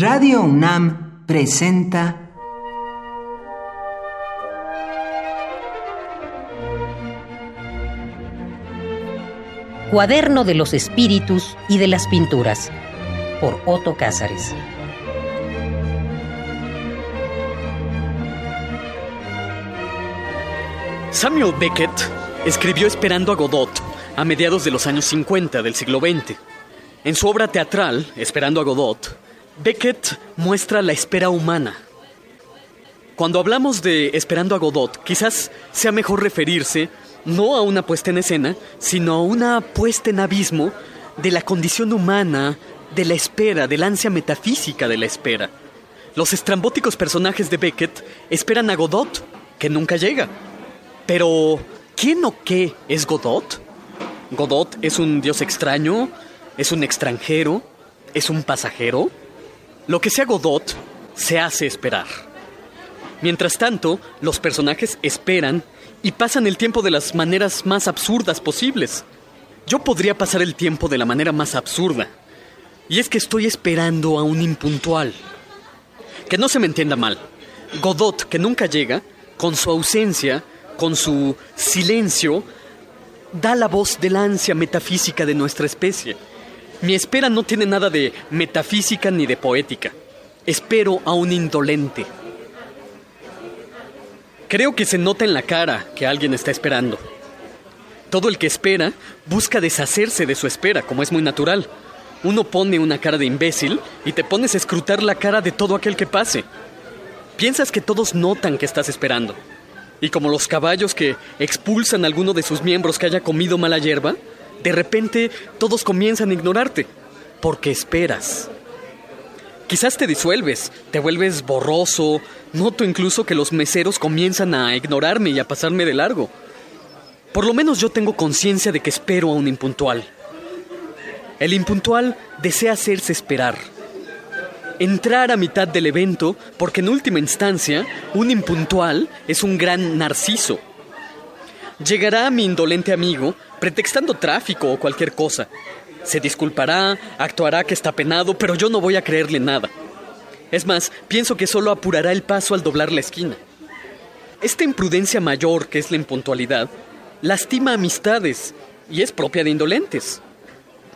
Radio UNAM presenta Cuaderno de los Espíritus y de las Pinturas por Otto Cázares. Samuel Beckett escribió Esperando a Godot a mediados de los años 50 del siglo XX. En su obra teatral, Esperando a Godot, Beckett muestra la espera humana. Cuando hablamos de Esperando a Godot, quizás sea mejor referirse no a una puesta en escena, sino a una puesta en abismo de la condición humana, de la espera, de la ansia metafísica de la espera. Los estrambóticos personajes de Beckett esperan a Godot, que nunca llega. Pero, ¿quién o qué es Godot? Godot es un dios extraño, es un extranjero, es un pasajero. Lo que sea Godot se hace esperar. Mientras tanto, los personajes esperan y pasan el tiempo de las maneras más absurdas posibles. Yo podría pasar el tiempo de la manera más absurda. Y es que estoy esperando a un impuntual. Que no se me entienda mal. Godot, que nunca llega, con su ausencia, con su silencio, da la voz de la ansia metafísica de nuestra especie. Mi espera no tiene nada de metafísica ni de poética. Espero a un indolente. Creo que se nota en la cara que alguien está esperando. Todo el que espera busca deshacerse de su espera, como es muy natural. Uno pone una cara de imbécil y te pones a escrutar la cara de todo aquel que pase. Piensas que todos notan que estás esperando. Y como los caballos que expulsan a alguno de sus miembros que haya comido mala hierba, de repente todos comienzan a ignorarte, porque esperas. Quizás te disuelves, te vuelves borroso, noto incluso que los meseros comienzan a ignorarme y a pasarme de largo. Por lo menos yo tengo conciencia de que espero a un impuntual. El impuntual desea hacerse esperar. Entrar a mitad del evento porque en última instancia un impuntual es un gran narciso. Llegará mi indolente amigo pretextando tráfico o cualquier cosa. Se disculpará, actuará que está penado, pero yo no voy a creerle nada. Es más, pienso que solo apurará el paso al doblar la esquina. Esta imprudencia mayor, que es la impuntualidad, lastima amistades y es propia de indolentes.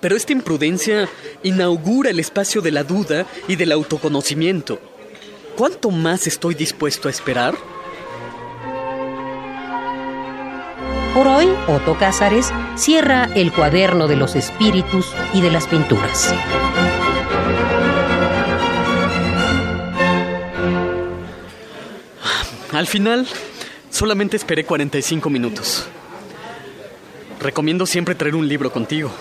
Pero esta imprudencia inaugura el espacio de la duda y del autoconocimiento. ¿Cuánto más estoy dispuesto a esperar? Por hoy, Otto Cázares cierra el cuaderno de los espíritus y de las pinturas. Al final, solamente esperé 45 minutos. Recomiendo siempre traer un libro contigo.